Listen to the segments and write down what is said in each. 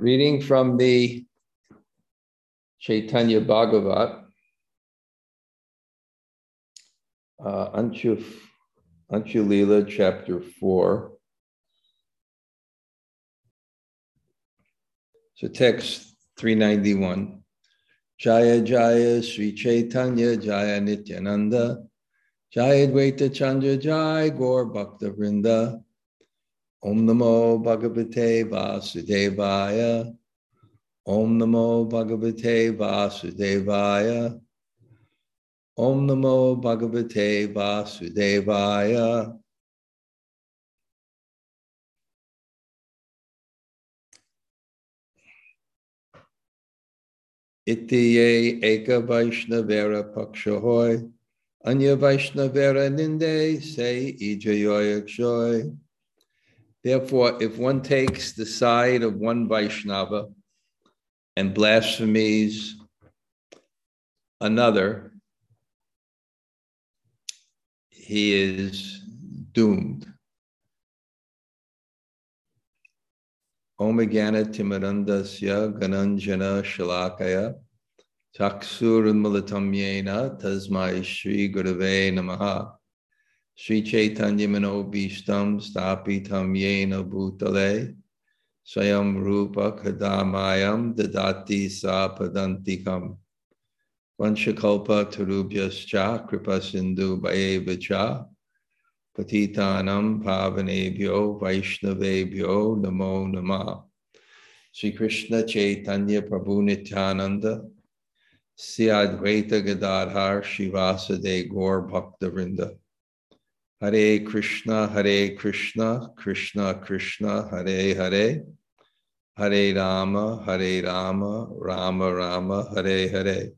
reading from the Chaitanya Bhagavat, uh, Anshu Leela, chapter 4. So, text 391. Jaya Jaya Sri Chaitanya Jaya Nityananda Jaya Dvaita Chandra Jaya Gaur Bhakta Vrinda Om Namo Bhagavate Vasudevaya. Om Namo Bhagavate Vasudevaya. Om Namo Bhagavate Vasudevaya. Itiye Eka Vaishnavera Pakshahoy. Anya Vaishnavera Ninde Say Ijayoyak Shoy. Therefore, if one takes the side of one Vaishnava and blasphemies another, he is doomed. Omagana Timarandasya Gananjana Shalakaya Taksurunmalatamyena Tasmai Shri Gurave Namaha Sri Chaitanya Manobishtam Stapitam Yena Bhutale Swayam Rupa Kadamayam Dadati Sapadantikam Vanchakalpa Tarubhyascha Kripa Sindhu Bhayevacha Patitanam Pavanebhyo Vaishnavebhyo Namo Nama Sri Krishna Chaitanya Prabhu Nityananda Sri Advaita Gadadhar Shivasade Gaur Bhakta Vrinda Hare Krishna, Hare Krishna, Krishna Krishna, Hare Hare, Hare Rama, Hare Rama, Rama Rama, Hare Hare.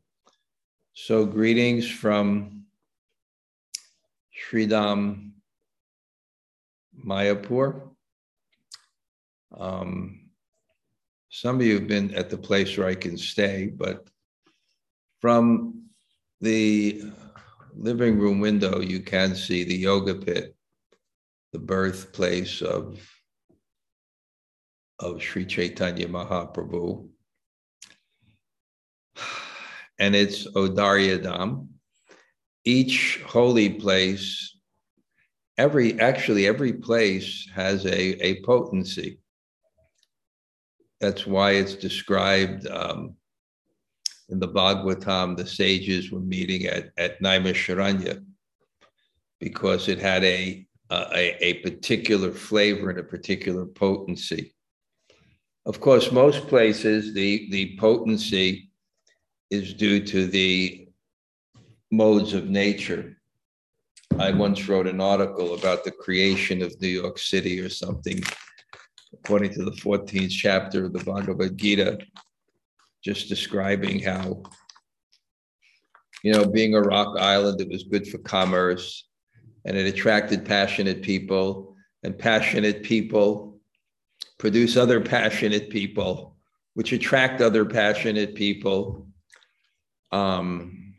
So, greetings from Sridham Mayapur. Um, some of you have been at the place where I can stay, but from the living room window, you can see the Yogapith, the birthplace of, of Sri Chaitanya Mahaprabhu. And it's Audarya Dham. Each holy place, every actually every place has a, a potency. That's why it's described um, in the Bhagavatam, the sages were meeting at, at Naimisharanya because it had a, a, a particular flavor and a particular potency. Of course, most places, the, the potency is due to the modes of nature. I once wrote an article about the creation of New York City or something, according to the 14th chapter of the Bhagavad Gita just describing how, you know, being a rock island, it was good for commerce and it attracted passionate people, and passionate people produce other passionate people, which attract other passionate people. Um,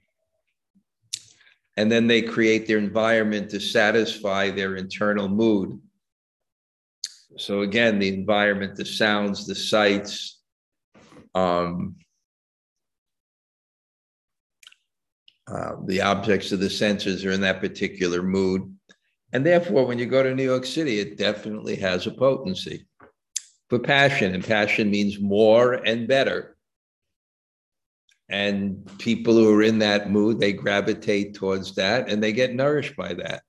and then they create their environment to satisfy their internal mood. So again, the environment, the sounds, the sights, um, uh, the objects of the senses are in that particular mood. And therefore, when you go to New York City, it definitely has a potency for passion, and passion means more and better. And people who are in that mood, they gravitate towards that and they get nourished by that.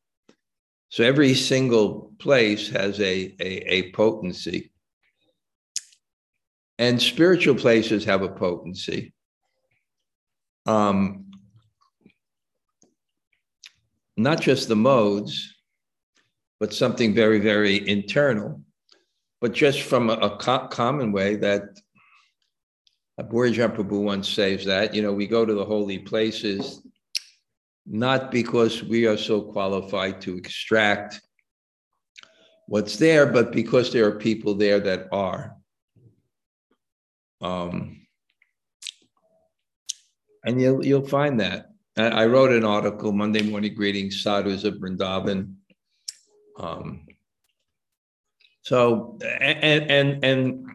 So every single place has a, a, a potency. And spiritual places have a potency. Um, not just the modes, but something very, very internal, but just from a, a co- common way that Abhurjan Prabhu once says that, you know, we go to the holy places not because we are so qualified to extract what's there, but because there are people there that are. Um, and you'll you'll find that. I wrote an article Monday morning greetings sadhus of Vrindavan. Um, so and and and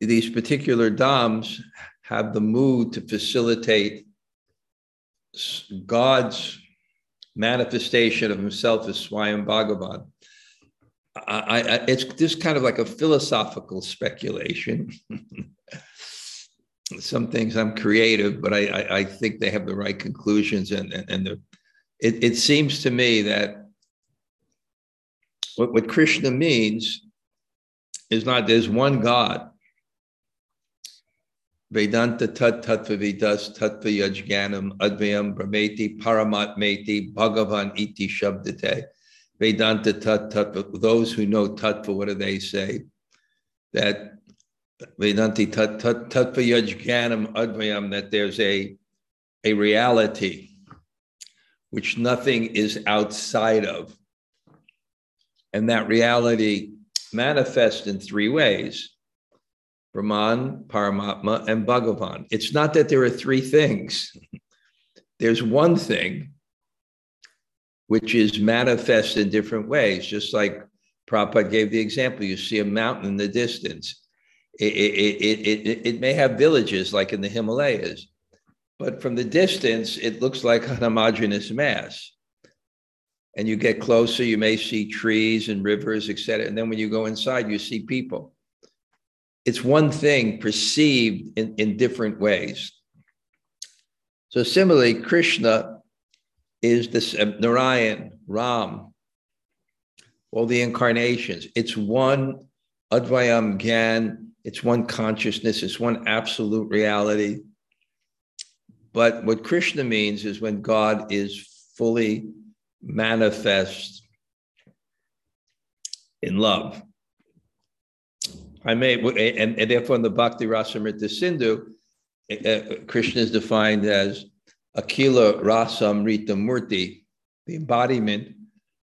these particular Dhams have the mood to facilitate God's manifestation of himself as Swayam Bhagavan. I, I, it's just kind of like a philosophical speculation. Some things I'm creative, but I, I, I, think they have the right conclusions. And, and, and the, it, it seems to me that what, what Krishna means is not there's one God. Vedanta tat tattva vidas tattva yajganam advayam brahmeti paramatmeti bhagavan iti shabdate. Vedanta tat tattva, those who know tattva, what do they say? That Vedanti tat tat tattva yajganam advayam, that there's a, a reality which nothing is outside of. And that reality manifests in three ways Brahman, Paramatma, and Bhagavan. It's not that there are three things, there's one thing which is manifest in different ways, just like Prabhupada gave the example. You see a mountain in the distance. It, it, it, it, it may have villages like in the Himalayas, but from the distance, it looks like an homogeneous mass and you get closer, you may see trees and rivers, etc. And then when you go inside, you see people. It's one thing perceived in, in different ways. So similarly, Krishna is this uh, Narayan, Ram, all the incarnations. It's one Advayam Gyan, it's one consciousness, it's one absolute reality. But what Krishna means is when God is fully manifest in love. I may, and, and therefore in the Bhakti Rasamrita Sindhu, uh, Krishna is defined as Akhila Rasamrita Murti, the embodiment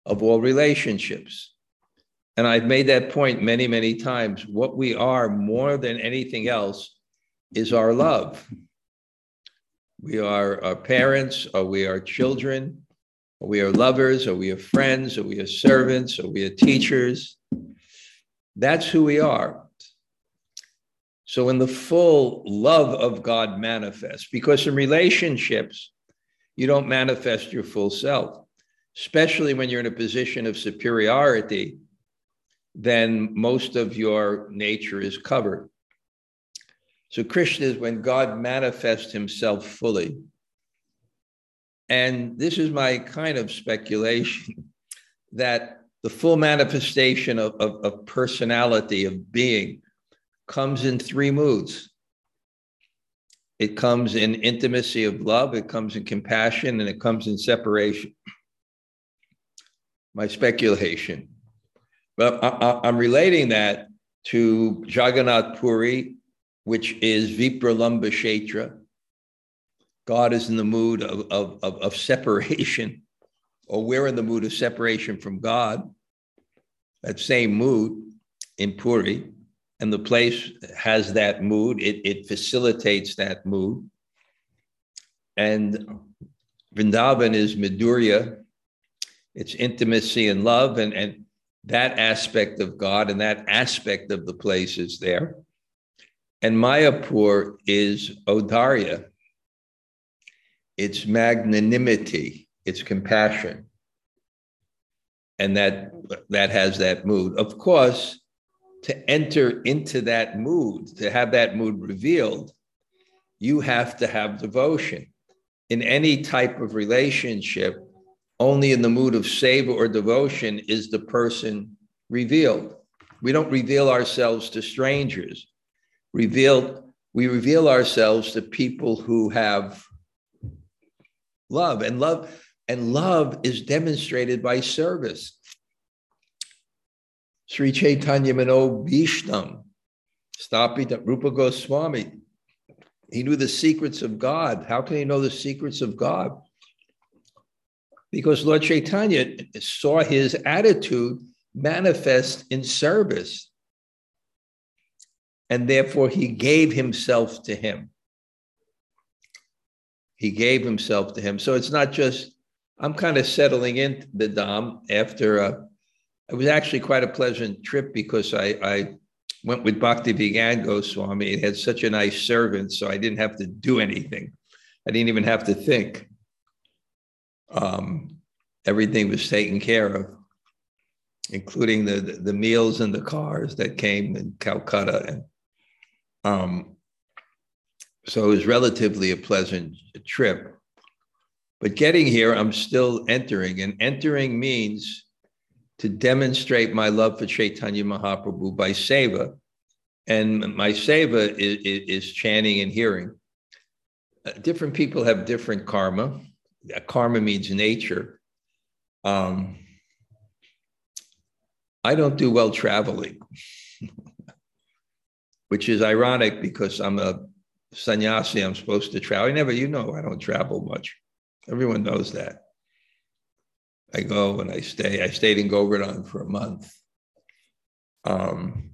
of all relationships. And I've made that point many, many times. What we are more than anything else is our love. We are our parents, or we are children, or we are lovers, or we are friends, or we are servants, or we are teachers. That's who we are. So, when the full love of God manifests, because in relationships, you don't manifest your full self, especially when you're in a position of superiority, then most of your nature is covered. So, Krishna is when God manifests himself fully. And this is my kind of speculation that the full manifestation of, of, of, personality, of being, comes in three moods. It comes in intimacy of love, it comes in compassion, and it comes in separation. My speculation. But I, am relating that to Jagannath Puri, which is Vipralambha Kshetra, God is in the mood of, of, of, of separation, or we're in the mood of separation from God, that same mood in Puri, and the place has that mood, it, it facilitates that mood. And Vrindavan is Madhurya, it's intimacy and love, and, and that aspect of God and that aspect of the place is there. And Mayapur is Audarya, it's magnanimity, it's compassion. And that that has that mood. Of course, to enter into that mood, to have that mood revealed, you have to have devotion. In any type of relationship, only in the mood of seva or devotion is the person revealed. We don't reveal ourselves to strangers. Revealed, we reveal ourselves to people who have love and love and love is demonstrated by service sri chaitanya mano vishnam stapita rupa goswami. He knew the secrets of god. How can he know the secrets of god? Because lord chaitanya saw his attitude manifest in service. And therefore he gave himself to him. He gave himself to him. So it's not just, I'm kind of settling in the Dham after, uh, it was actually quite a pleasant trip because I, I went with Bhakti Vigyan Goswami. It had such a nice servant, so I didn't have to do anything. I didn't even have to think. Um, everything was taken care of, including the, the, the meals and the cars that came in Calcutta. And um, so it was relatively a pleasant trip. But getting here, I'm still entering, and entering means to demonstrate my love for Chaitanya Mahaprabhu by seva. And my seva is, is, chanting and hearing. Uh, different people have different karma. Uh, karma means nature. Um, I don't do well traveling, which is ironic because I'm a sannyasi. I'm supposed to travel. I never, you know, I don't travel much. Everyone knows that. I go and I stay. I stayed in Govardhan for a month. Um,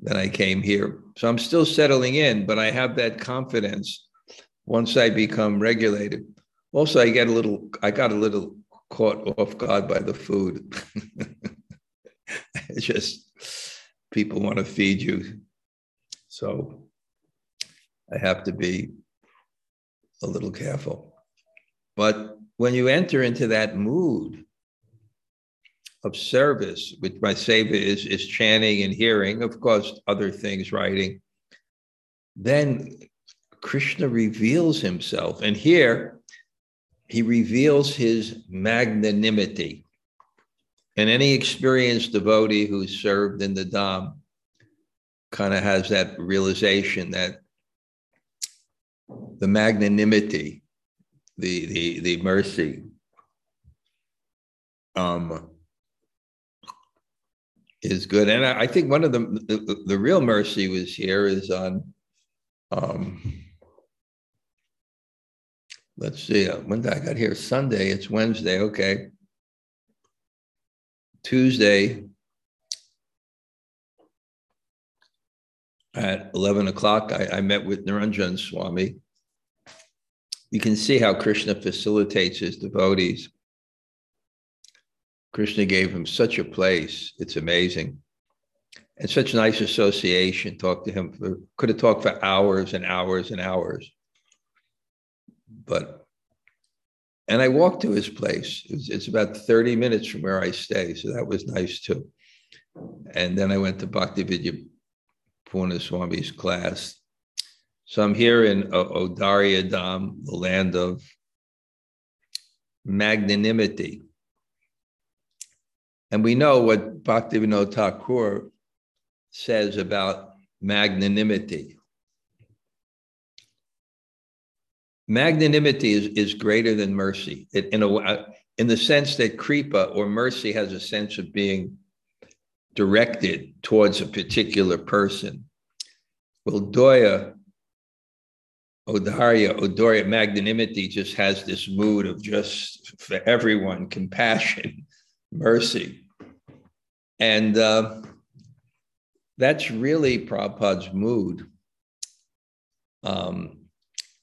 then I came here. So I'm still settling in, but I have that confidence once I become regulated. Also, I get a little, I got a little caught off guard by the food. it's just people want to feed you. So I have to be a little careful. But when you enter into that mood of service, which my seva is, is chanting and hearing, of course, other things, writing, then Krishna reveals himself. And here he reveals his magnanimity. And any experienced devotee who's served in the Dham kind of has that realization that the magnanimity the the the mercy um, is good. And I, I, think one of the, the, the real mercy was here is on um, let's see uh, when did I got here Sunday. It's Wednesday. Okay, Tuesday at eleven o'clock. I, I met with Niranjan Swami you can see how Krishna facilitates his devotees. Krishna gave him such a place. It's amazing. And such nice association. Talked to him for, could have talked for hours and hours and hours. But, and I walked to his place. It's, about 30 minutes from where I stay. So that was nice too. And then I went to Bhakti Vidya Swami's class so I'm here in uh, Audarya Dham, the land of magnanimity. And we know what Bhaktivinoda Thakur says about magnanimity. Magnanimity is, is greater than mercy it, in, a, uh, in the sense that kripa or mercy has a sense of being directed towards a particular person. Well, Doya Audarya, Audarya magnanimity just has this mood of just for everyone, compassion, mercy. And uh, that's really Prabhupada's mood. Um,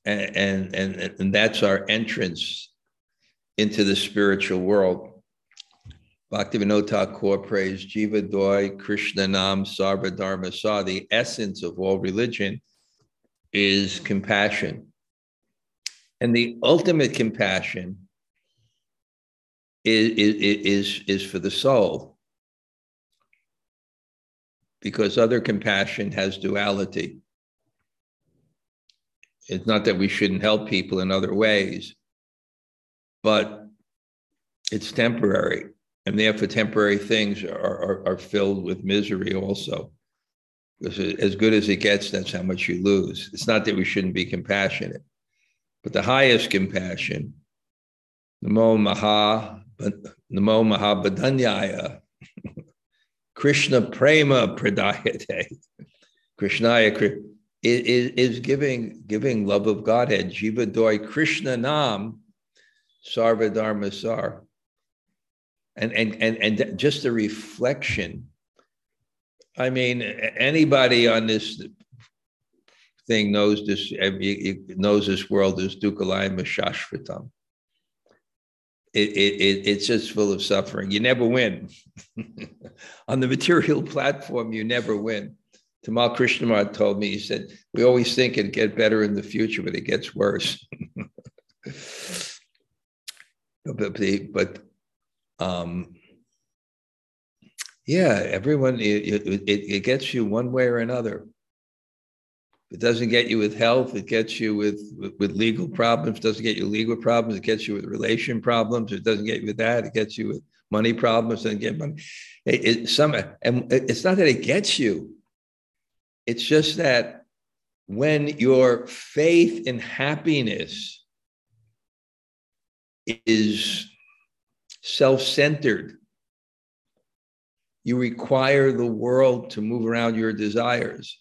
and, and, and, and that's our entrance into the spiritual world. Bhaktivinoda Thakur prays Jiva Doi, Krishna Nam, Sarva Dharma Sa, the essence of all religion is compassion. And the ultimate compassion is, is, is for the soul. Because other compassion has duality. It's not that we shouldn't help people in other ways, but it's temporary. And therefore, temporary things are, are, are filled with misery also as good as it gets, that's how much you lose. It's not that we shouldn't be compassionate, but the highest compassion, Namo Maha, Namo Mahabadanyaya, Krishna Prema Pradayate, Krishnaya is, is giving giving love of Godhead. Jiva Doi Krishna Nam Sarva Dharma Sar. And, and, and, and just a reflection I mean, anybody on this thing knows this knows this world is dukkhalayam shashvatam. it, it, it, it's just full of suffering. You never win. On the material platform, you never win. Tamal Krishnamurti told me, he said, we always think it'd get better in the future, but it gets worse. but, but um, yeah, everyone, it, it, it gets you one way or another. It doesn't get you with health. It gets you with, with, with legal problems. It doesn't get you legal problems. It gets you with relation problems. It doesn't get you with that. It gets you with money problems. And get money. It, it, some and it's not that it gets you. It's just that when your faith in happiness is self-centered, you require the world to move around your desires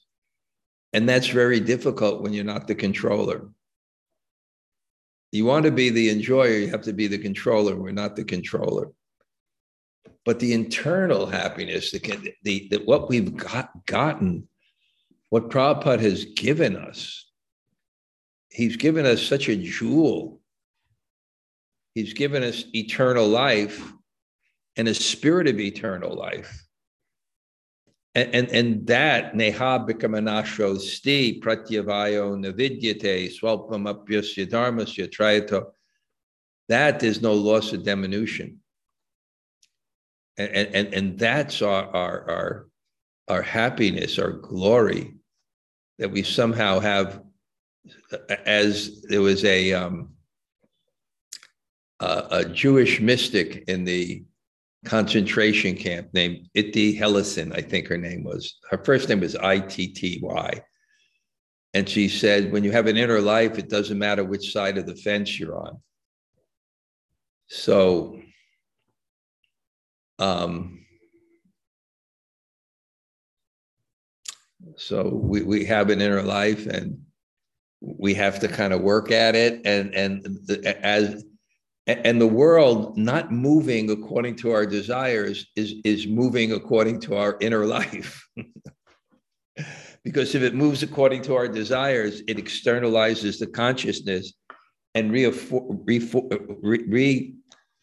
and that's very difficult when you're not the controller. You want to be the enjoyer, you have to be the controller. We're not the controller. But the internal happiness, the, the, the what we've got, gotten, what Prabhupada has given us, he's given us such a jewel. He's given us eternal life and a spirit of eternal life and, and, and that neha bikamanasho sti pratyavayo navidyate swalpam apyasya dharmasya trayato, that is no loss of diminution. And, and, and that's our, our, our, our happiness, our glory, that we somehow have, as there was a, um, a, a Jewish mystic in the concentration camp named Itty Hellison, I think her name was. Her first name was I T T Y. And she said, when you have an inner life, it doesn't matter which side of the fence you're on. So, um, so we, we have an inner life and we have to kind of work at it. And, and as, and the world not moving according to our desires is, is moving according to our inner life. because if it moves according to our desires, it externalizes the consciousness and re,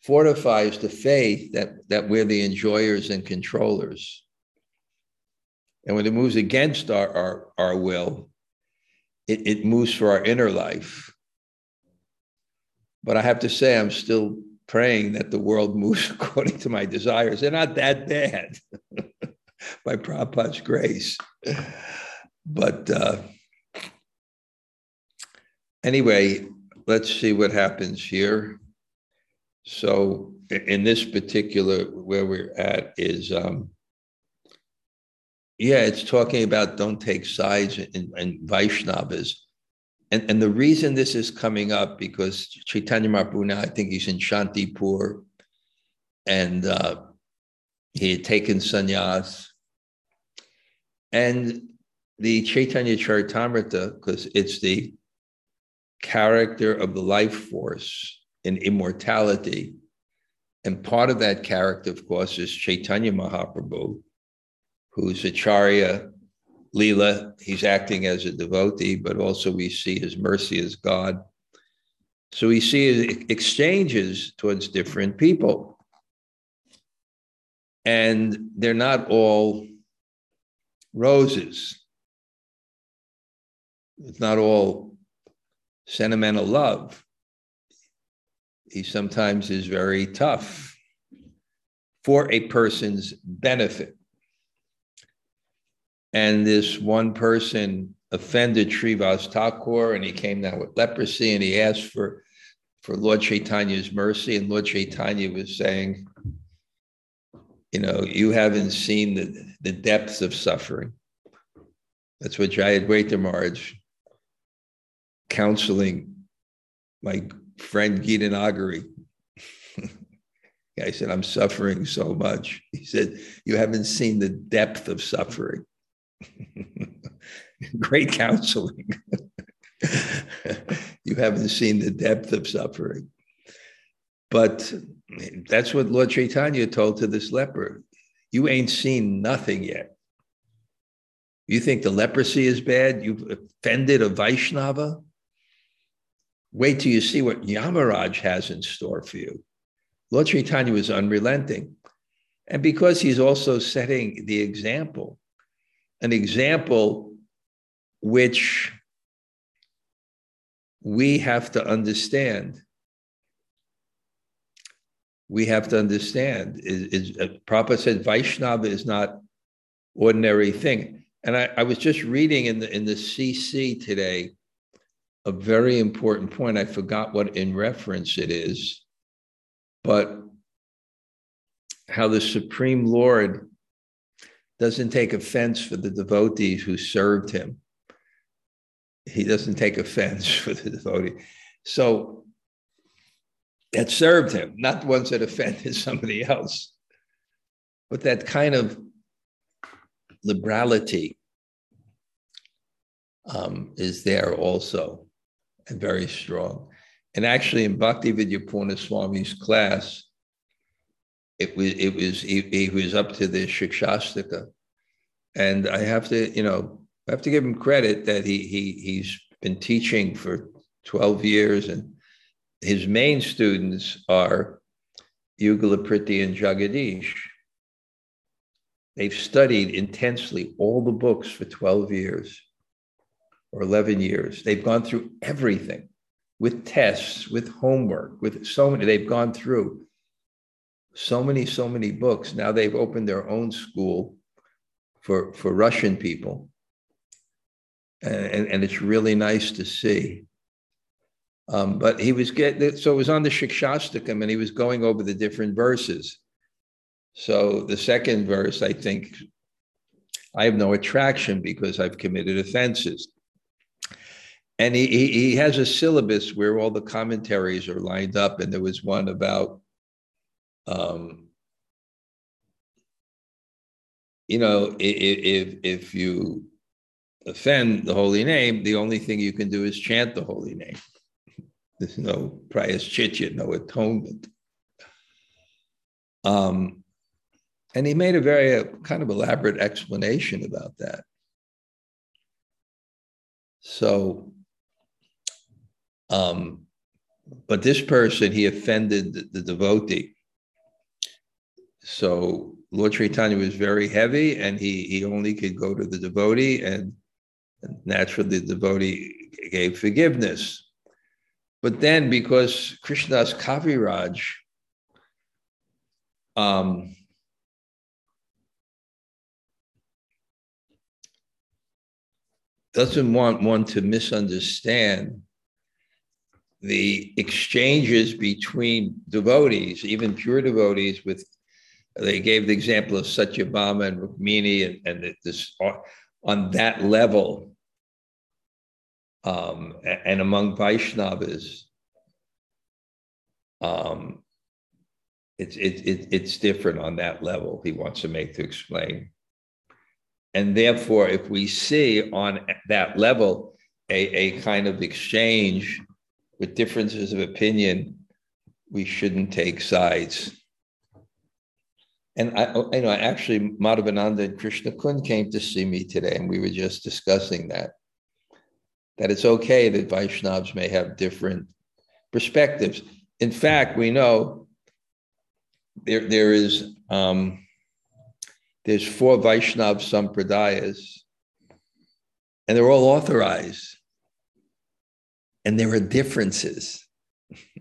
fortifies the faith that, that we're the enjoyers and controllers. And when it moves against our, our, our will, it, it moves for our inner life but I have to say, I'm still praying that the world moves according to my desires. They're not that bad by Prabhupada's grace. But uh, anyway, let's see what happens here. So, in this particular, where we're at is, um, yeah, it's talking about don't take sides in, in Vaishnavas and, and the reason this is coming up because Chaitanya Mahaprabhu now, I think he's in Shantipur, and uh, he had taken sannyas. And the Chaitanya Charitamrita, because it's the character of the life force in immortality. And part of that character, of course, is Chaitanya Mahaprabhu, who's Acharya Leela, he's acting as a devotee, but also we see his mercy as God. So we see exchanges towards different people. And they're not all roses. It's not all sentimental love. He sometimes is very tough for a person's benefit and this one person offended Srivas Thakur and he came down with leprosy and he asked for, for Lord Chaitanya's mercy. And Lord Chaitanya was saying, you know, you haven't seen the, the depths of suffering. That's what Jayadvaita Maharaj counseling my friend Gita Nagari. I said, I'm suffering so much. He said, You haven't seen the depth of suffering. Great counseling. you haven't seen the depth of suffering. But that's what Lord Chaitanya told to this leper. You ain't seen nothing yet. You think the leprosy is bad? You've offended a Vaishnava? Wait till you see what Yamaraj has in store for you. Lord Chaitanya was unrelenting. And because he's also setting the example, an example which we have to understand. We have to understand. Is, is uh, Prabhupada said Vaishnava is not ordinary thing. And I, I was just reading in the in the CC today a very important point. I forgot what in reference it is, but how the Supreme Lord doesn't take offense for the devotees who served him. He doesn't take offense for the devotee. So that served him, not the ones that offended somebody else. But that kind of liberality um, is there also and very strong. And actually, in Bhakti Vidyapurna Swami's class, it was it was he, he was up to the Shikshastaka, and I have to you know I have to give him credit that he he he's been teaching for twelve years, and his main students are Yugalapriti and Jagadish. They've studied intensely all the books for 12 years or 11 years. They've gone through everything with tests, with homework, with so many, they've gone through so many, so many books. Now they've opened their own school for, for Russian people. And, and it's really nice to see. Um, but he was getting, so it was on the Shikshastakam and he was going over the different verses. So the second verse, I think, I have no attraction because I've committed offenses. And he, he, he has a syllabus where all the commentaries are lined up, and there was one about um, you know, if, if you offend the holy name, the only thing you can do is chant the holy name. There's no prayaschitta, no atonement. Um, and he made a very uh, kind of elaborate explanation about that. So, um, but this person, he offended the, the devotee. So Lord Chaitanya was very heavy and he, he only could go to the devotee and naturally the devotee gave forgiveness. But then because Krishnadas Kaviraj um, doesn't want one to misunderstand the exchanges between devotees, even pure devotees, with they gave the example of Satyabhama and Rukmini, and, and this on that level, um, and among Vaishnavas, um, it's it, it, it's different on that level. He wants to make to explain, and therefore, if we see on that level a, a kind of exchange with differences of opinion, we shouldn't take sides. And I, you know, actually, Madhavananda and Krishna Kun came to see me today, and we were just discussing that. That it's okay that Vaishnavas may have different perspectives. In fact, we know there, there is um, there's four Vaishnav sampradayas, and they're all authorized, and there are differences.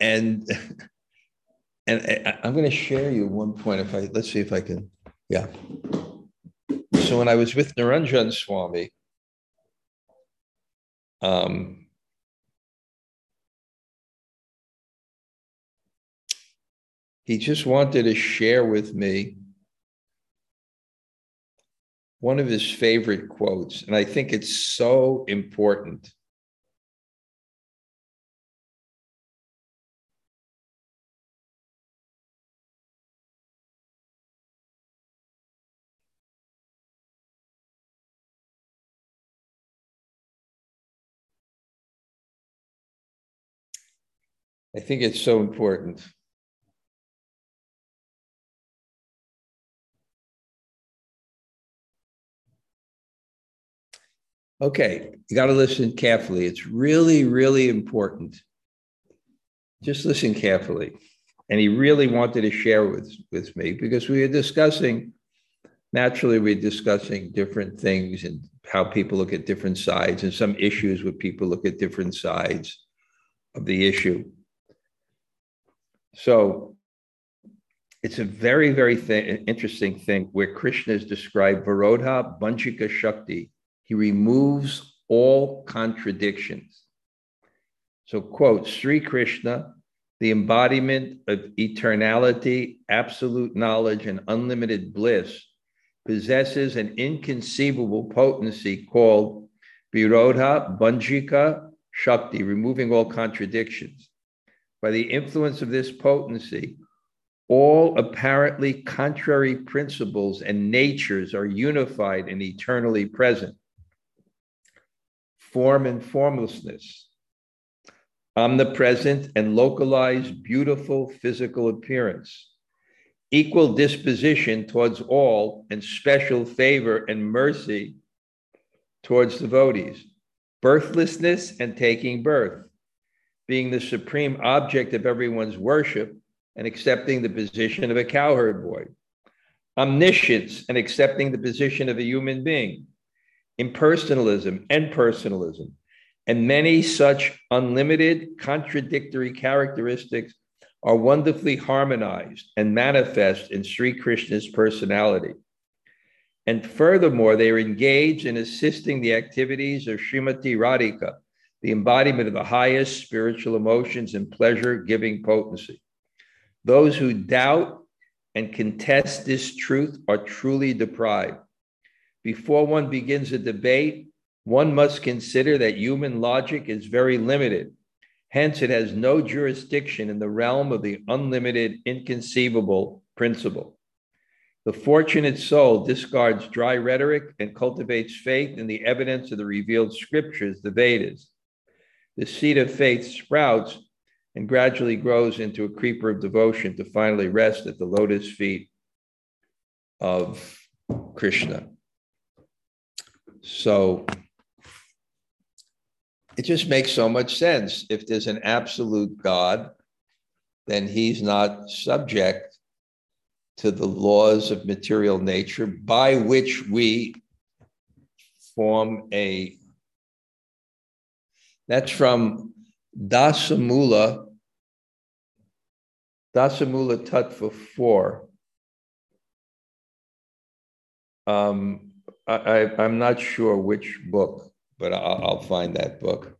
and and I, am going to share you one point. If I let's see if I can, yeah. So when I was with Niranjan Swami, um, he just wanted to share with me one of his favorite quotes, and I think it's so important. I think it's so important. Okay, you got to listen carefully. It's really, really important. just listen carefully. And he really wanted to share with, with me because we were discussing, naturally, we're discussing different things and how people look at different sides and some issues where people look at different sides of the issue. So it's a very, very th- interesting thing where Krishna is described Virodha Bhanjika Shakti. He removes all contradictions. So, quote, Sri Krishna, the embodiment of eternality, absolute knowledge, and unlimited bliss, possesses an inconceivable potency called Virodha Bhanjika Shakti, removing all contradictions. By the influence of this potency, all apparently contrary principles and natures are unified and eternally present. Form and formlessness, omnipresent and localized, beautiful physical appearance, equal disposition towards all, and special favor and mercy towards devotees, birthlessness and taking birth, being the supreme object of everyone's worship and accepting the position of a cowherd boy, omniscience and accepting the position of a human being, impersonalism and personalism, and many such unlimited contradictory characteristics are wonderfully harmonized and manifest in Sri Krishna's personality. And furthermore, they are engaged in assisting the activities of Srimati Radhika, the embodiment of the highest spiritual emotions and pleasure giving potency. Those who doubt and contest this truth are truly deprived. Before one begins a debate, one must consider that human logic is very limited. Hence, it has no jurisdiction in the realm of the unlimited, inconceivable principle. The fortunate soul discards dry rhetoric and cultivates faith in the evidence of the revealed scriptures, the Vedas. The seed of faith sprouts and gradually grows into a creeper of devotion to finally rest at the lotus feet of Krishna. So it just makes so much sense. If there's an absolute God, then he's not subject to the laws of material nature by which we form a. That's from Dasamula, Dasamula Tattva 4. Um, I, am not sure which book, but I'll, I'll find that book.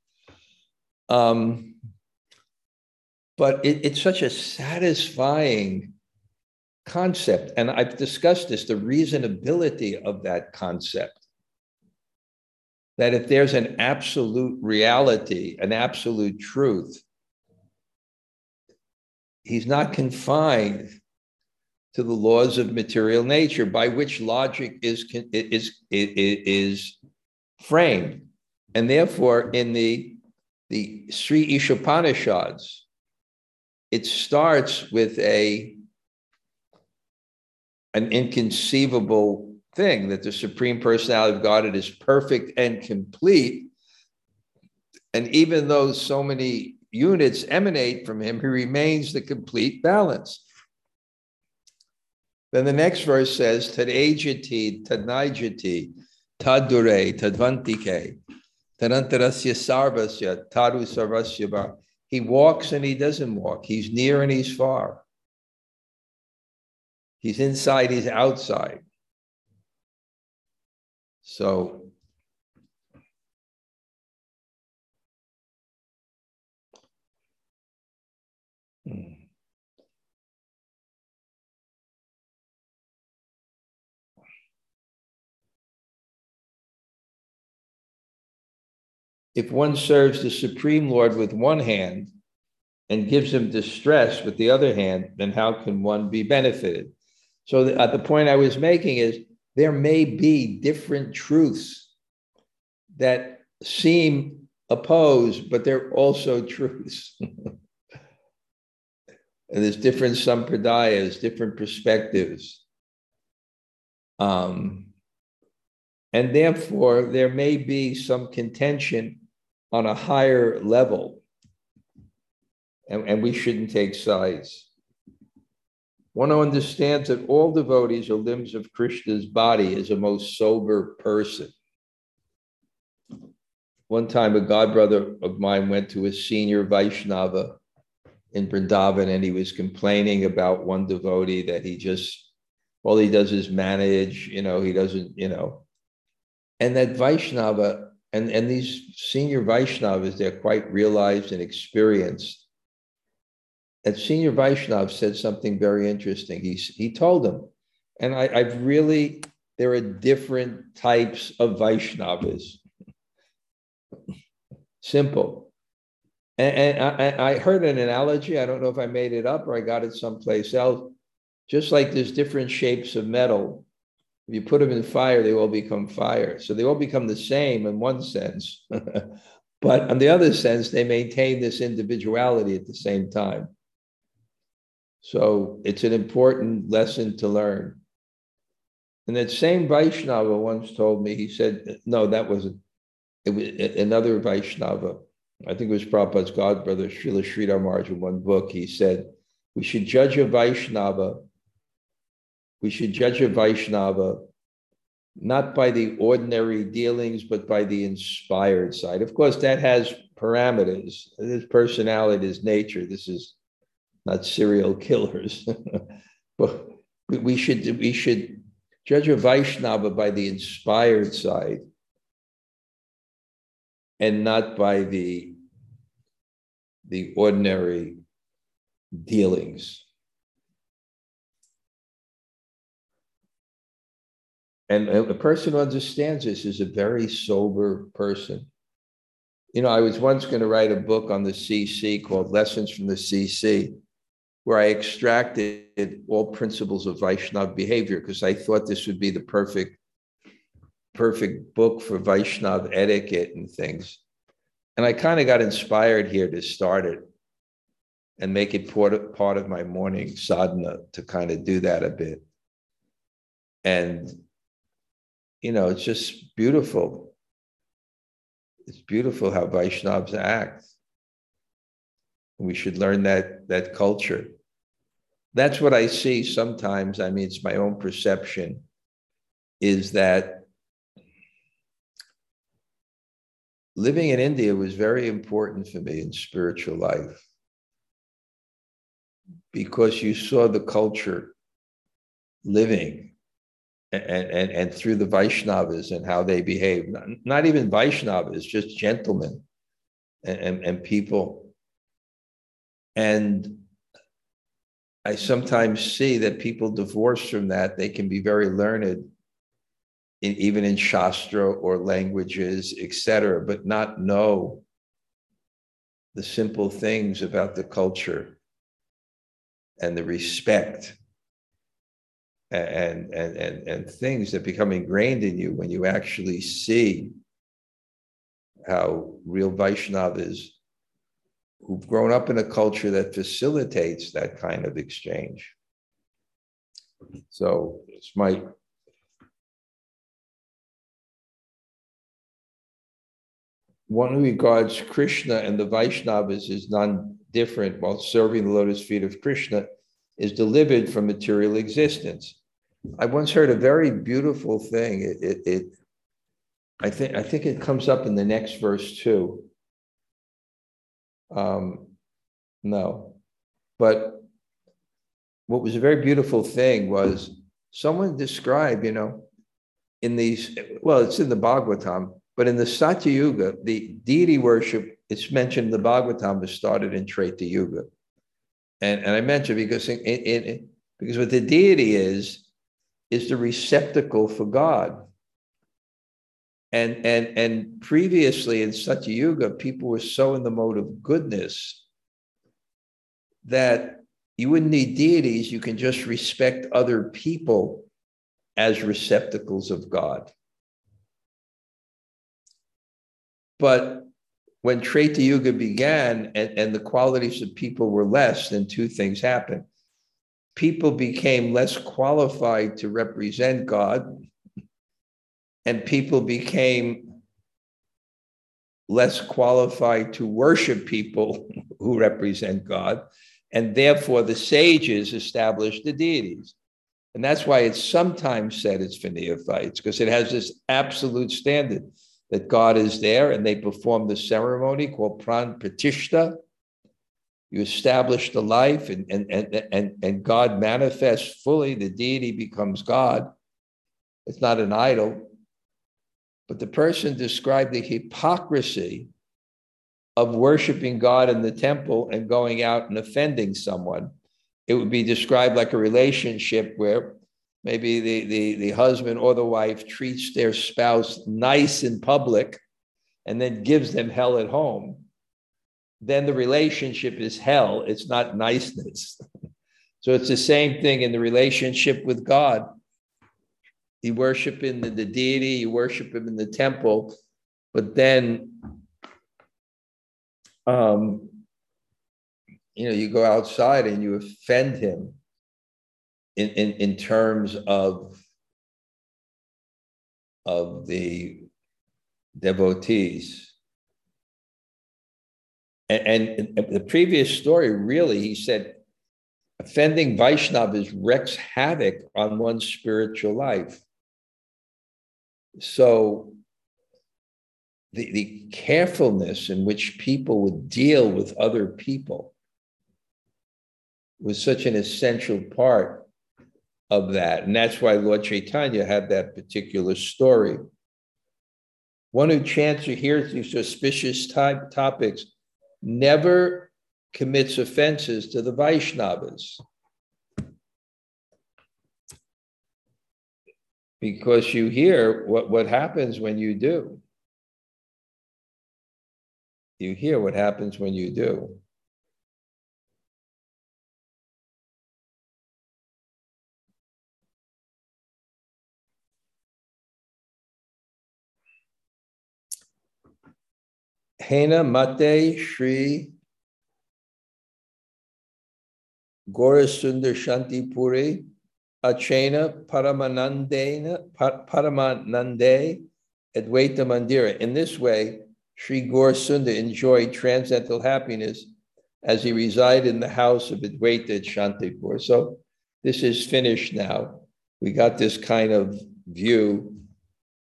Um, but it, it's such a satisfying concept. And I've discussed this the reasonability of that concept that if there's an absolute reality, an absolute truth, he's not confined to the laws of material nature by which logic is, is, is, framed. And therefore, in the, the Sri Ishopanishads, it starts with a an inconceivable thing that the Supreme Personality of God is perfect and complete. And even though so many units emanate from him, he remains the complete balance. Then the next verse says, Tadajati, Tadnaijati, Tadure, Tadvantike, Tadantarasya Sarvasya, Tadu Sarvasya. He walks and he doesn't walk. He's near and he's far. He's inside, he's outside. So if one serves the Supreme Lord with one hand and gives him distress with the other hand, then how can one be benefited? So the, uh, the point I was making is there may be different truths that seem opposed, but they're also truths. and there's different sampradayas, different perspectives. Um, and therefore, there may be some contention on a higher level. and, and we shouldn't take sides. One understands that all devotees are limbs of Krishna's body is a most sober person. One time, a godbrother of mine went to a senior Vaishnava in Vrindavan and he was complaining about one devotee that he just, all he does is manage, you know, he doesn't, you know. And that Vaishnava, and, and these senior Vaishnavas, they're quite realized and experienced. And senior Vaishnav said something very interesting. He, he told them, and I, I've really, there are different types of Vaishnavas. Simple. And, and I, I heard an analogy. I don't know if I made it up or I got it someplace else. Just like there's different shapes of metal, if you put them in fire, they all become fire. So they all become the same in one sense. but on the other sense, they maintain this individuality at the same time. So it's an important lesson to learn. And that same Vaishnava once told me, he said, no, that wasn't, it was another Vaishnava. I think it was Prabhupada's godbrother, Srila Sridhar Maharaj, in one book. He said, we should judge a Vaishnava, we should judge a Vaishnava not by the ordinary dealings, but by the inspired side. Of course, that has parameters, his personality, his nature. This is not serial killers. but we should we should judge a Vaishnava by the inspired side and not by the the ordinary dealings. And a person who understands this is a very sober person. You know, I was once going to write a book on the CC called Lessons from the CC where I extracted all principles of Vaishnav behavior because I thought this would be the perfect, perfect book for Vaishnav etiquette and things. And I kind of got inspired here to start it and make it part of, part of my morning sadhana to kind of do that a bit. And, you know, it's just beautiful. It's beautiful how Vaishnavas act. We should learn that that culture. That's what I see sometimes. I mean, it's my own perception, is that living in India was very important for me in spiritual life because you saw the culture living and, and, and through the Vaishnavas and how they behave. Not, not even Vaishnavas, just gentlemen and, and, and people and I sometimes see that people divorced from that, they can be very learned, in, even in Shastra or languages, etc., but not know the simple things about the culture and the respect and, and, and, and things that become ingrained in you when you actually see how real Vaishnavas who've grown up in a culture that facilitates that kind of exchange. So it's my one who regards Krishna and the Vaishnavas is none different while serving the lotus feet of Krishna is delivered from material existence. I once heard a very beautiful thing. It, it, it I think I think it comes up in the next verse too. Um, no. But what was a very beautiful thing was someone described, you know, in these, well, it's in the Bhagavatam, but in the Satya Yuga, the deity worship, it's mentioned the Bhagavatam was started in Treta Yuga. And, and I mentioned because in, in, in, because what the deity is, is the receptacle for God. And, and, and previously in Satya Yuga, people were so in the mode of goodness that you wouldn't need deities. You can just respect other people as receptacles of God. But when Treta Yuga began and, and the qualities of people were less, then two things happened. People became less qualified to represent God and people became less qualified to worship people who represent God. And therefore, the sages established the deities. And that's why it's sometimes said it's for neophytes, because it has this absolute standard that God is there and they perform the ceremony called pran pratishta. You establish the life and, and, and, and, and God manifests fully, the deity becomes God. It's not an idol. But the person described the hypocrisy of worshiping God in the temple and going out and offending someone. It would be described like a relationship where maybe the, the, the husband or the wife treats their spouse nice in public and then gives them hell at home, then the relationship is hell. It's not niceness. so it's the same thing in the relationship with God. You worship in the, the deity, you worship him in the temple, but then um, you know, you go outside and you offend him in, in, in terms of, of the devotees. And, and the previous story, really, he said, offending Vaishnavas wreaks havoc on one's spiritual life. So the, the carefulness in which people would deal with other people was such an essential part of that. And that's why Lord Chaitanya had that particular story. One who chants or hears these suspicious type topics never commits offenses to the Vaishnavas. Because you hear what, what happens when you do. You hear what happens when you do. Hena Mate Shri Shanti Puri Achena Paramanandena Paramanande Advaita Mandira. In this way, Sri Gaur Sundar enjoyed transcendental happiness as he resided in the house of Advaita Shantipur. So this is finished now. We got this kind of view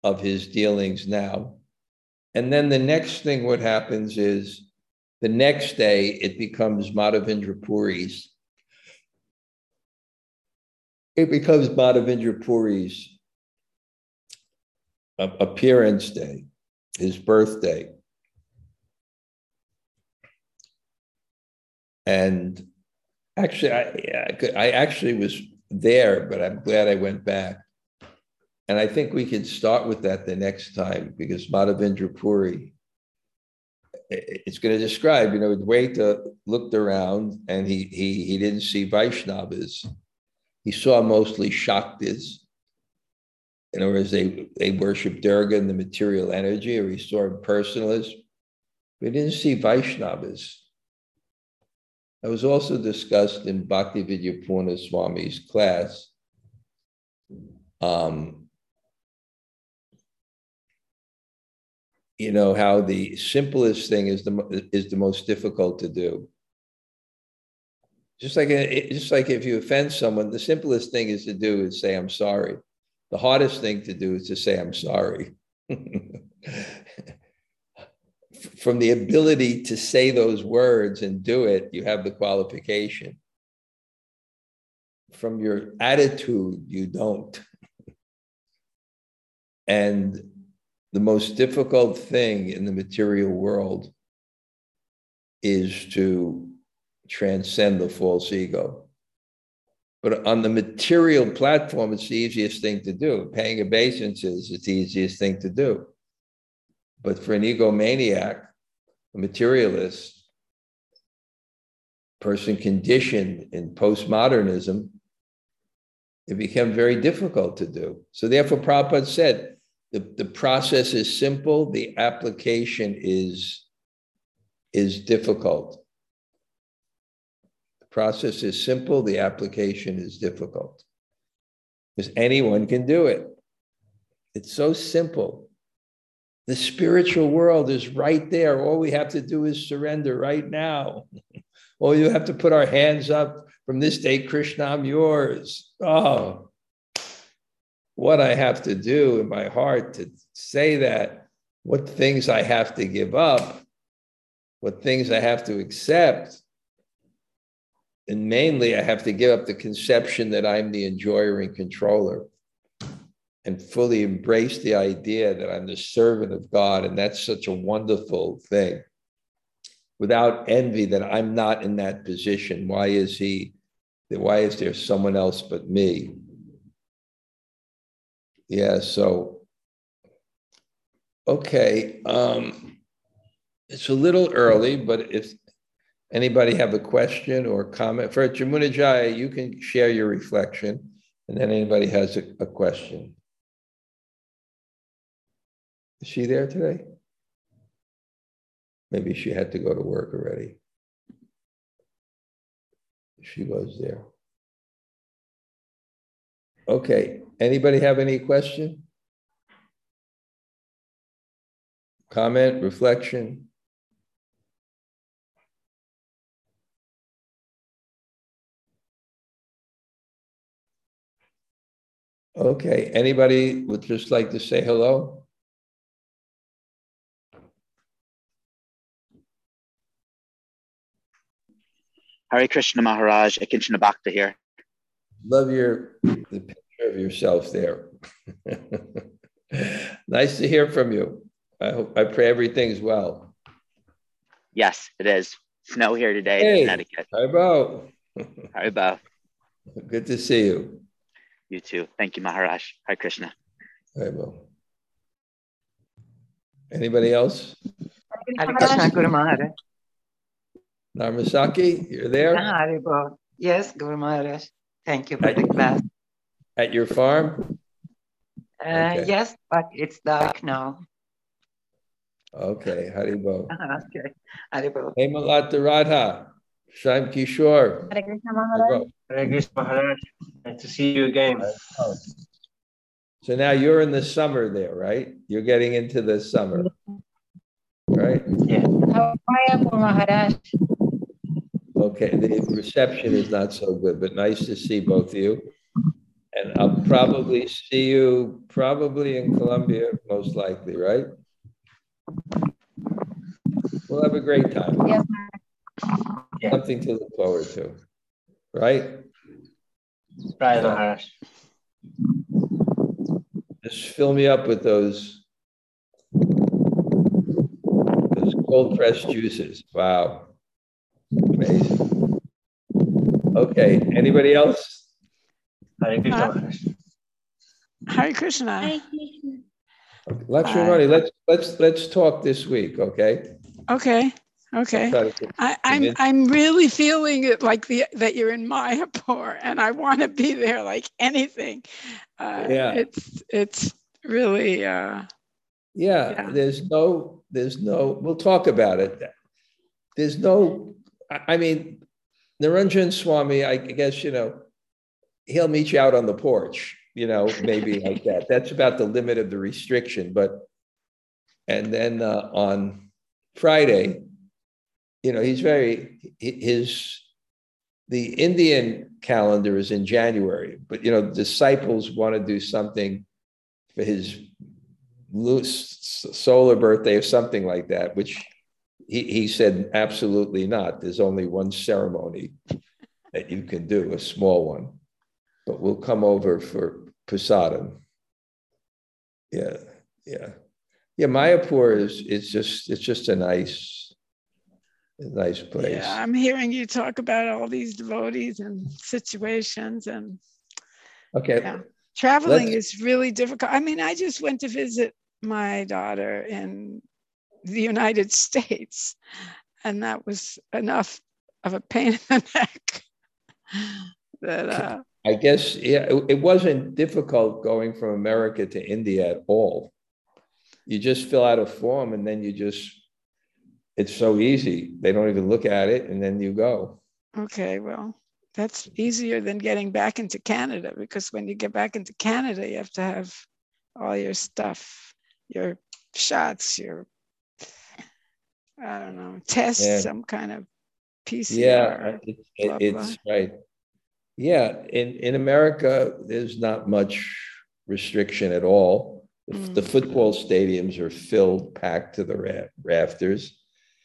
of his dealings now. And then the next thing what happens is the next day it becomes Madhavendra Puri's. It becomes Madhavendra Puri's appearance day, his birthday. And actually, I, I actually was there, but I'm glad I went back and I think we can start with that the next time because Madhavendra Puri it's going to describe, you know, Dwaita looked around and he he he didn't see Vaishnavas. He saw mostly Shaktis, In other words, they, they worship Durga and the material energy, or he saw impersonalists. We didn't see Vaishnavas. That was also discussed in Bhakti Vidyapurna Swami's class. Um, you know how the simplest thing is the is the most difficult to do just like uh, just like if you offend someone the simplest thing is to do is say i'm sorry. The hardest thing to do is to say i'm sorry. From the ability to say those words and do it you have the qualification. From your attitude you don't. And the most difficult thing in the material world is to transcend the false ego. But on the material platform, it's the easiest thing to do. Paying obeisances is the easiest thing to do. But for an egomaniac, a materialist, person conditioned in postmodernism, it became very difficult to do. So therefore, Prabhupada said, the, the process is simple, the application is, is difficult. Process is simple, the application is difficult. Because anyone can do it. It's so simple. The spiritual world is right there. All we have to do is surrender right now. All you have to put our hands up from this day, Krishna, I'm yours. Oh, what I have to do in my heart to say that, what things I have to give up, what things I have to accept. And mainly, I have to give up the conception that I'm the enjoyer and controller and fully embrace the idea that I'm the servant of God. And that's such a wonderful thing. Without envy that I'm not in that position. Why is he? Why is there someone else but me? Yeah, so, okay. Um, it's a little early, but if anybody have a question or comment for Jamuna Jaya, you can share your reflection, and then anybody has a, a question. Is she there today? Maybe she had to go to work already. She was there. Okay, anybody have any question? Comment, reflection? Okay, anybody would just like to say hello? Hare Krishna Maharaj, Akinchana Bhakta here. Love your the picture of yourself there. nice to hear from you. I hope I pray everything's well. Yes, it is. Snow here today hey, in Connecticut. Haribol. Haribol. Good to see you. You too. Thank you, Maharaj. Hare Krishna. Haribol. Anybody else? Hare Krishna Guru Maharaj. Narmasaki, you're there? Haribol. Yes, Guru Maharaj. Thank you for the class. At your farm? Uh, okay. Yes, but it's dark now. Okay, Haribol. okay, Haribol. Hey, Malata Radha, Shyam Kishore. Hare Krishna Maharaj. Hare Krishna Maharaj. Nice to see you again. So now you're in the summer there, right? You're getting into the summer, right? Yeah. How are you, Maharaj? Okay, the reception is not so good, but nice to see both of you. And I'll probably see you probably in Colombia, most likely, right? We'll have a great time. Yes. Something to look forward to, right? Right, Maharaj. Just fill me up with those those cold pressed juices. Wow. Amazing. Okay, anybody else? Hare Krishna Maharaj. Hare Krishna. Hare Krishna. Lakshmani, let's let's let's talk this week, okay? Okay. Okay. I, I'm I'm really feeling it like the that you're in Mayapur and I want to be there like anything. Uh, Yeah. It's it's really uh, Yeah, Yeah. there's no, there's no, we'll talk about it. There's no, I I mean, Niranjan Swami, I guess, you know, he'll meet you out on the porch, you know, maybe like that. That's about the limit of the restriction. But, and then uh, on Friday, you know, he's very, his, the Indian calendar is in January, but, you know, disciples want to do something for his s- solar birthday or something like that, which he, he said absolutely not. There's only one ceremony that you can do, a small one. But we'll come over for prasadam. Yeah, yeah. Yeah, Mayapur is it's just it's just a nice, nice place. yeah. I'm hearing you talk about all these devotees and situations and Okay. Yeah. traveling Let's- is really difficult. I mean, I just went to visit my daughter in the United States, and that was enough of a pain in the neck. that uh, I guess yeah, it, it wasn't difficult going from America to India at all. You just fill out a form and then you just it's so easy. They don't even look at it and then you go. okay, well, that's easier than getting back into Canada because when you get back into Canada, you have to have all your stuff, your shots, your I don't know, test Yeah. some kind of PCR. Yeah, it, it- blah, it's right. Yeah, in, in America, there's not much restriction at all. Mm. the football stadiums are filled, packed to the rafters.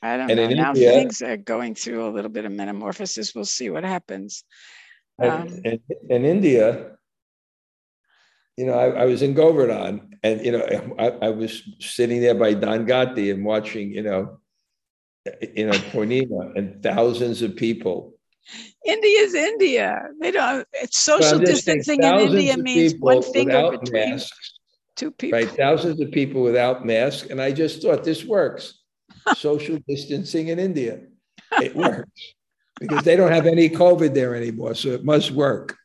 I don't and know. in Now India- things are going through a little bit of metamorphosis. We'll see what happens. Um, And, and in India, you know, I, I was in Govardhan and, you know, I, I was sitting there by Danghati and watching, you know, you know, Purnima and thousands of people. India's India. They don't. It's social saying, distancing in India means one finger between masks, two people. Right, thousands of people without masks, and I just thought this works. Social distancing in India, it works because they don't have any COVID there anymore, so it must work.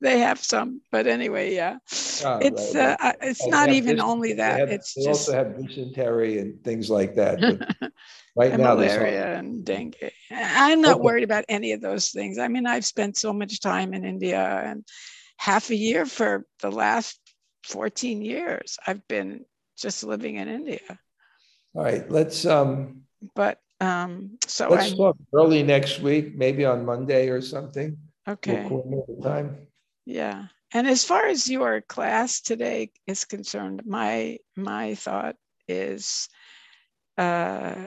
They have some, but anyway, yeah. Ah, It's right, uh, uh, it's not even only that. have- It's they just also have dysentery and things like that. But right and now, malaria and dengue. I'm not Okay. worried about any of those things. I mean, I've spent so much time in India and half a year for the last 14 years. I've been just living in India. All right, let's um, But um, so let's I'm talk early next week, maybe on Monday or something. We'll okay. time. Yeah. And as far as your class today is concerned, my my thought is, uh,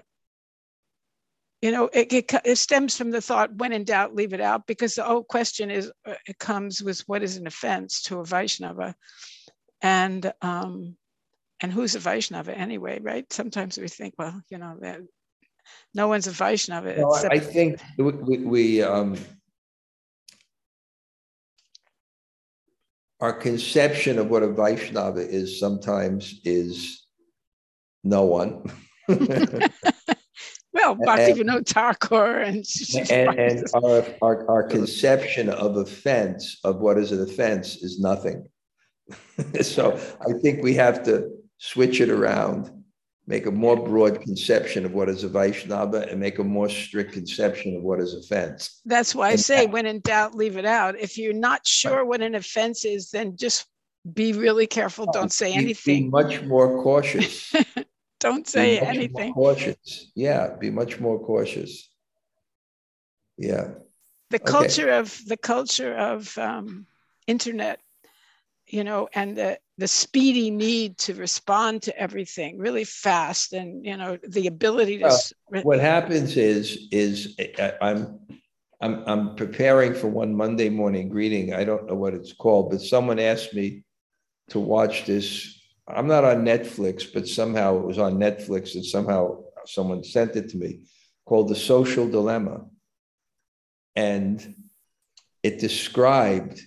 you know, it, it, it stems from the thought, when in doubt, leave it out, because the whole question is, uh, it comes with what is an offense to a Vaishnava, and um, and who's a Vaishnava anyway, right? Sometimes we think, well, you know, that no one's a Vaishnava. No, I- except I think we, we, um, our conception of what a Vaishnava is sometimes is no one. well, and- Bhaktivinoda Thakur and And, and our, our, our conception of offense, of what is an offense, is nothing. So I think we have to switch it around, make a more broad conception of what is a Vaishnava and make a more strict conception of what is offense. That's why I say, that- when in doubt, leave it out. If you're not sure what an offense is, then just be really careful. Don't say Be- Be anything. much more cautious. Don't Be say much more anything. Cautious. Yeah, be much more cautious. Yeah. The Okay. culture of the culture of um, internet, you know, and the the speedy need to respond to everything really fast, and you know, the ability to. Well, What happens is, is I- I'm, I'm, I'm preparing for one Monday morning greeting. I don't know what it's called, but someone asked me to watch this. I'm not on Netflix, but somehow it was on Netflix and somehow someone sent it to me called The Social Dilemma. And it described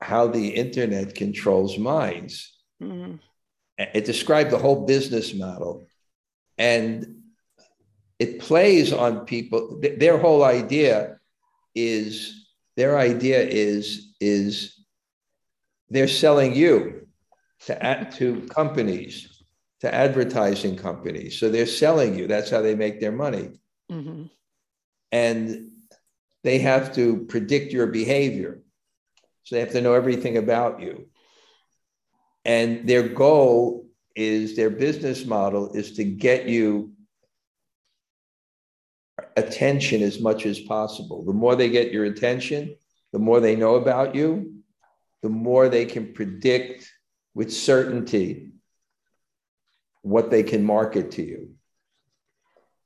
how the internet controls minds. Mm, it described the whole business model and it plays on people th- their whole idea is their idea is is they're selling you to ad, to companies to advertising companies. So they're selling you. That's how they make their money. Mhm. and they have to predict your behavior. So they have to know everything about you. And their goal is their business model is to get you attention as much as possible. The more they get your attention, the more they know about you, the more they can predict with certainty what they can market to you.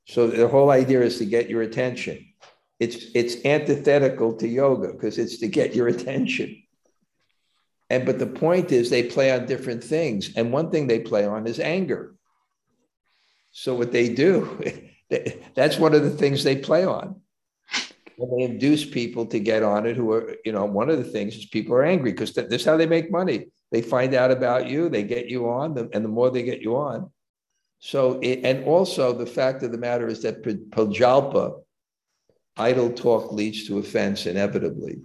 So the whole idea is to get your attention. It's it's antithetical to yoga because it's to get your attention. And but the point is they play on different things. And one thing they play on is anger. So what they do, that's one of the things they play on. And they induce people to get on it who are, you know, one of the things is people are angry because this is how they make money. They find out about you, they get you on, and the more they get you on. So, it, and also the fact of the matter is that Prajalpa, idle talk leads to offense inevitably.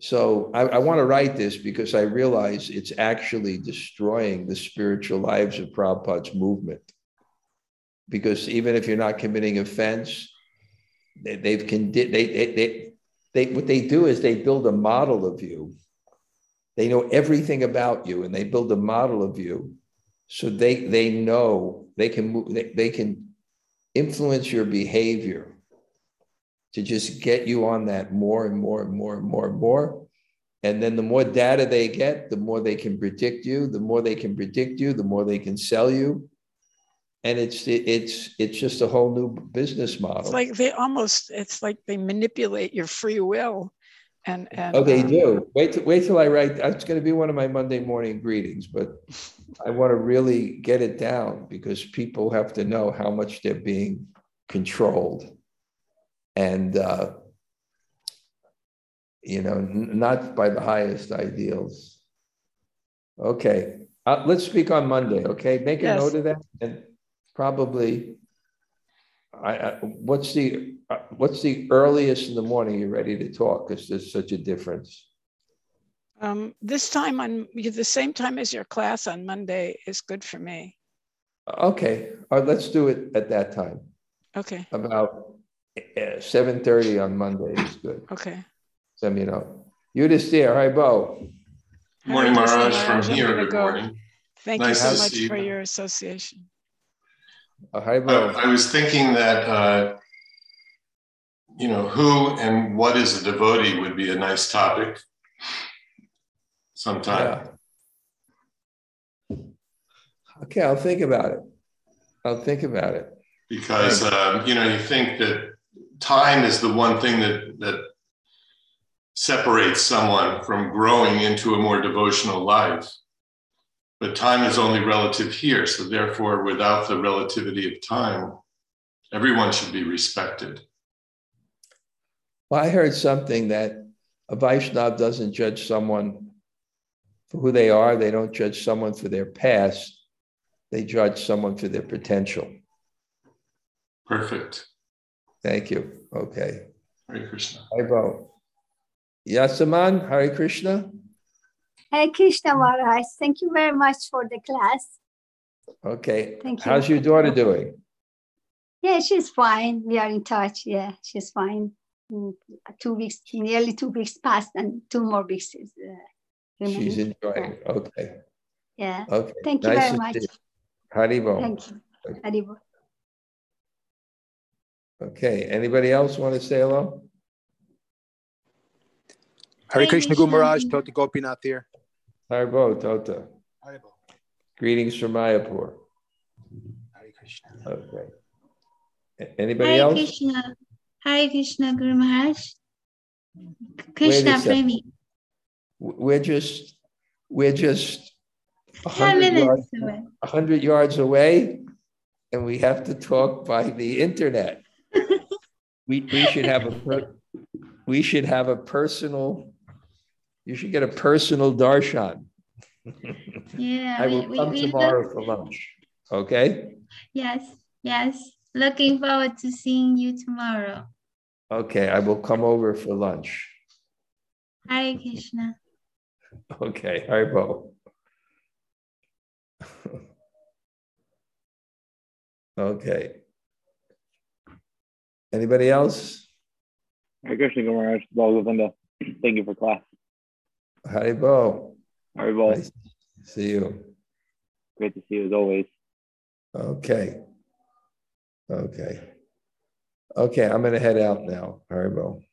So I, I want to write this because I realize it's actually destroying the spiritual lives of Prabhupada's movement. Because even if you're not committing offense, they, they've condi- they, they, they, they, what they do is they build a model of you. they know everything about you and they build a model of you. So they, they know they can move, they, they can influence your behavior to just get you on that more and more and more and more and more. And then the more data they get, the more they can predict you, the more they can predict you, the more they can sell you. And it's it's it's just a whole new business model. It's like they almost, it's like they manipulate your free will and, and. Oh, they um, do. Wait, till- wait till I write, that's gonna be one of my Monday morning greetings, but I want to really get it down because people have to know how much they're being controlled. And, uh, you know, n- not by the highest ideals. Okay, uh, let's speak on Monday, okay? Make a Yes. note of that and probably, I, I, what's the, uh, what's the earliest in the morning you're ready to talk? Because there's such a difference. Um, this time on, the same time as your class on Monday is good for me. Okay, uh, let's do it at that time, Okay, about uh, seven thirty on Monday is good. okay. Send me know. You just there, hi, Bo. Morning, Hare Krishna, Maharaj, from here. Good go. morning. Thank you so much see for you. your association. Uh, Hi, I Bo. I was thinking that, uh, you know, who and what is a devotee would be a nice topic sometime. Yeah. Okay, I'll think about it. I'll think about it. Because, um, you know, you think that time is the one thing that, that separates someone from growing into a more devotional life. But time is only relative here. So therefore, without the relativity of time, everyone should be respected. Well, I heard something that a Vaishnav doesn't judge someone for who they are. They don't judge someone for their past. They judge someone for their potential. Perfect. Thank you. Okay. Hare Krishna. Hi, Bo. Yasaman, Hare Krishna. Hare Krishna Maharaj, thank you very much for the class. Okay. Thank you. How's your daughter doing? Yeah, she's fine. We are in touch. Yeah, she's fine. Mm, Two weeks, nearly two weeks passed, and two more weeks is uh, She's remaining. enjoying. it. Okay. Yeah, Okay. thank you Nice very much. see you. Haribol. Thank you. Haribol. Okay. Anybody else want to say hello? Hare Hare Krishna Krishna. Guru Maharaj, Tota Gopinath here. Haribol, Tota. Greetings from Mayapur. Hare Krishna. Okay. Anybody Hare else? Krishna. Hare Krishna Guru Maharaj. Krishna second. Premi. We're just, we're just a 10 hundred yards, a hundred yards away, and we have to talk by the internet. We, we should have a, per- we should have a personal, you should get a personal darshan. Yeah, I will we, come we tomorrow look, for lunch. Okay? yes, yes. Looking forward to seeing you tomorrow. Okay, I will come over for lunch. Hare Krishna. Okay, Haribol. Okay. Anybody else? Hare Krishna Guru Maharaj, Bhagavinda. Thank you for class. Haribo. Haribol, Nice to See you. great to see you as always. Okay. Okay. Okay, I'm gonna head out now, Haribol.